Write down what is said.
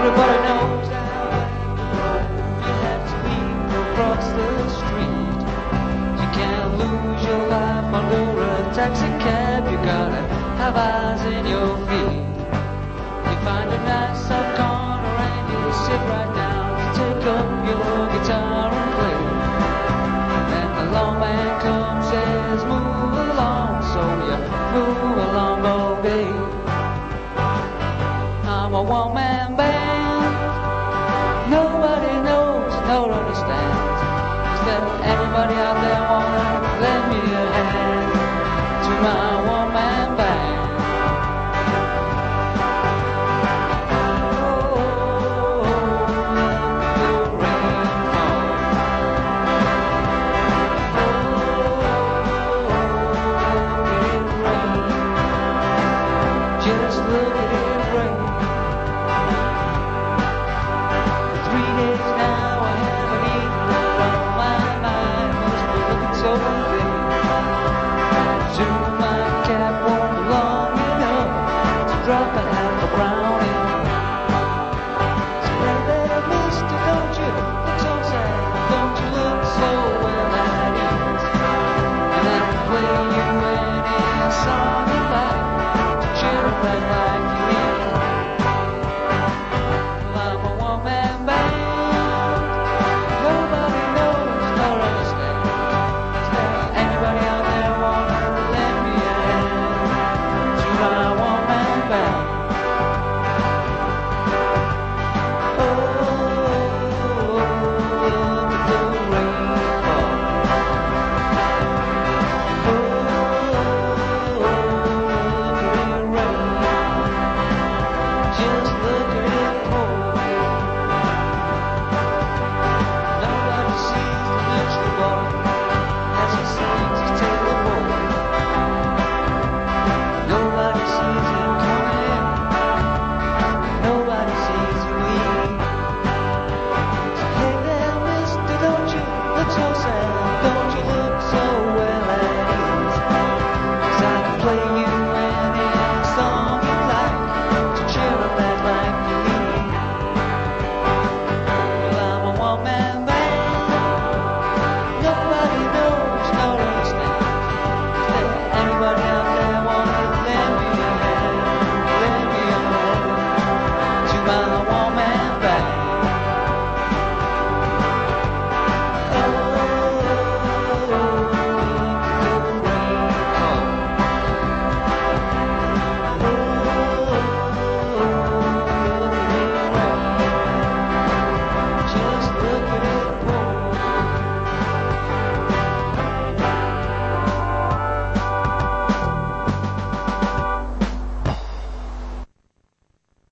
Everybody knows how you have to leap across the street. You can't lose your life under a taxi cab. You gotta have eyes in your feet. You find a nice up corner and you sit right down. You take up your guitar and play. And the long man comes says, move along. So you move along oh, baby. I'm a one man band.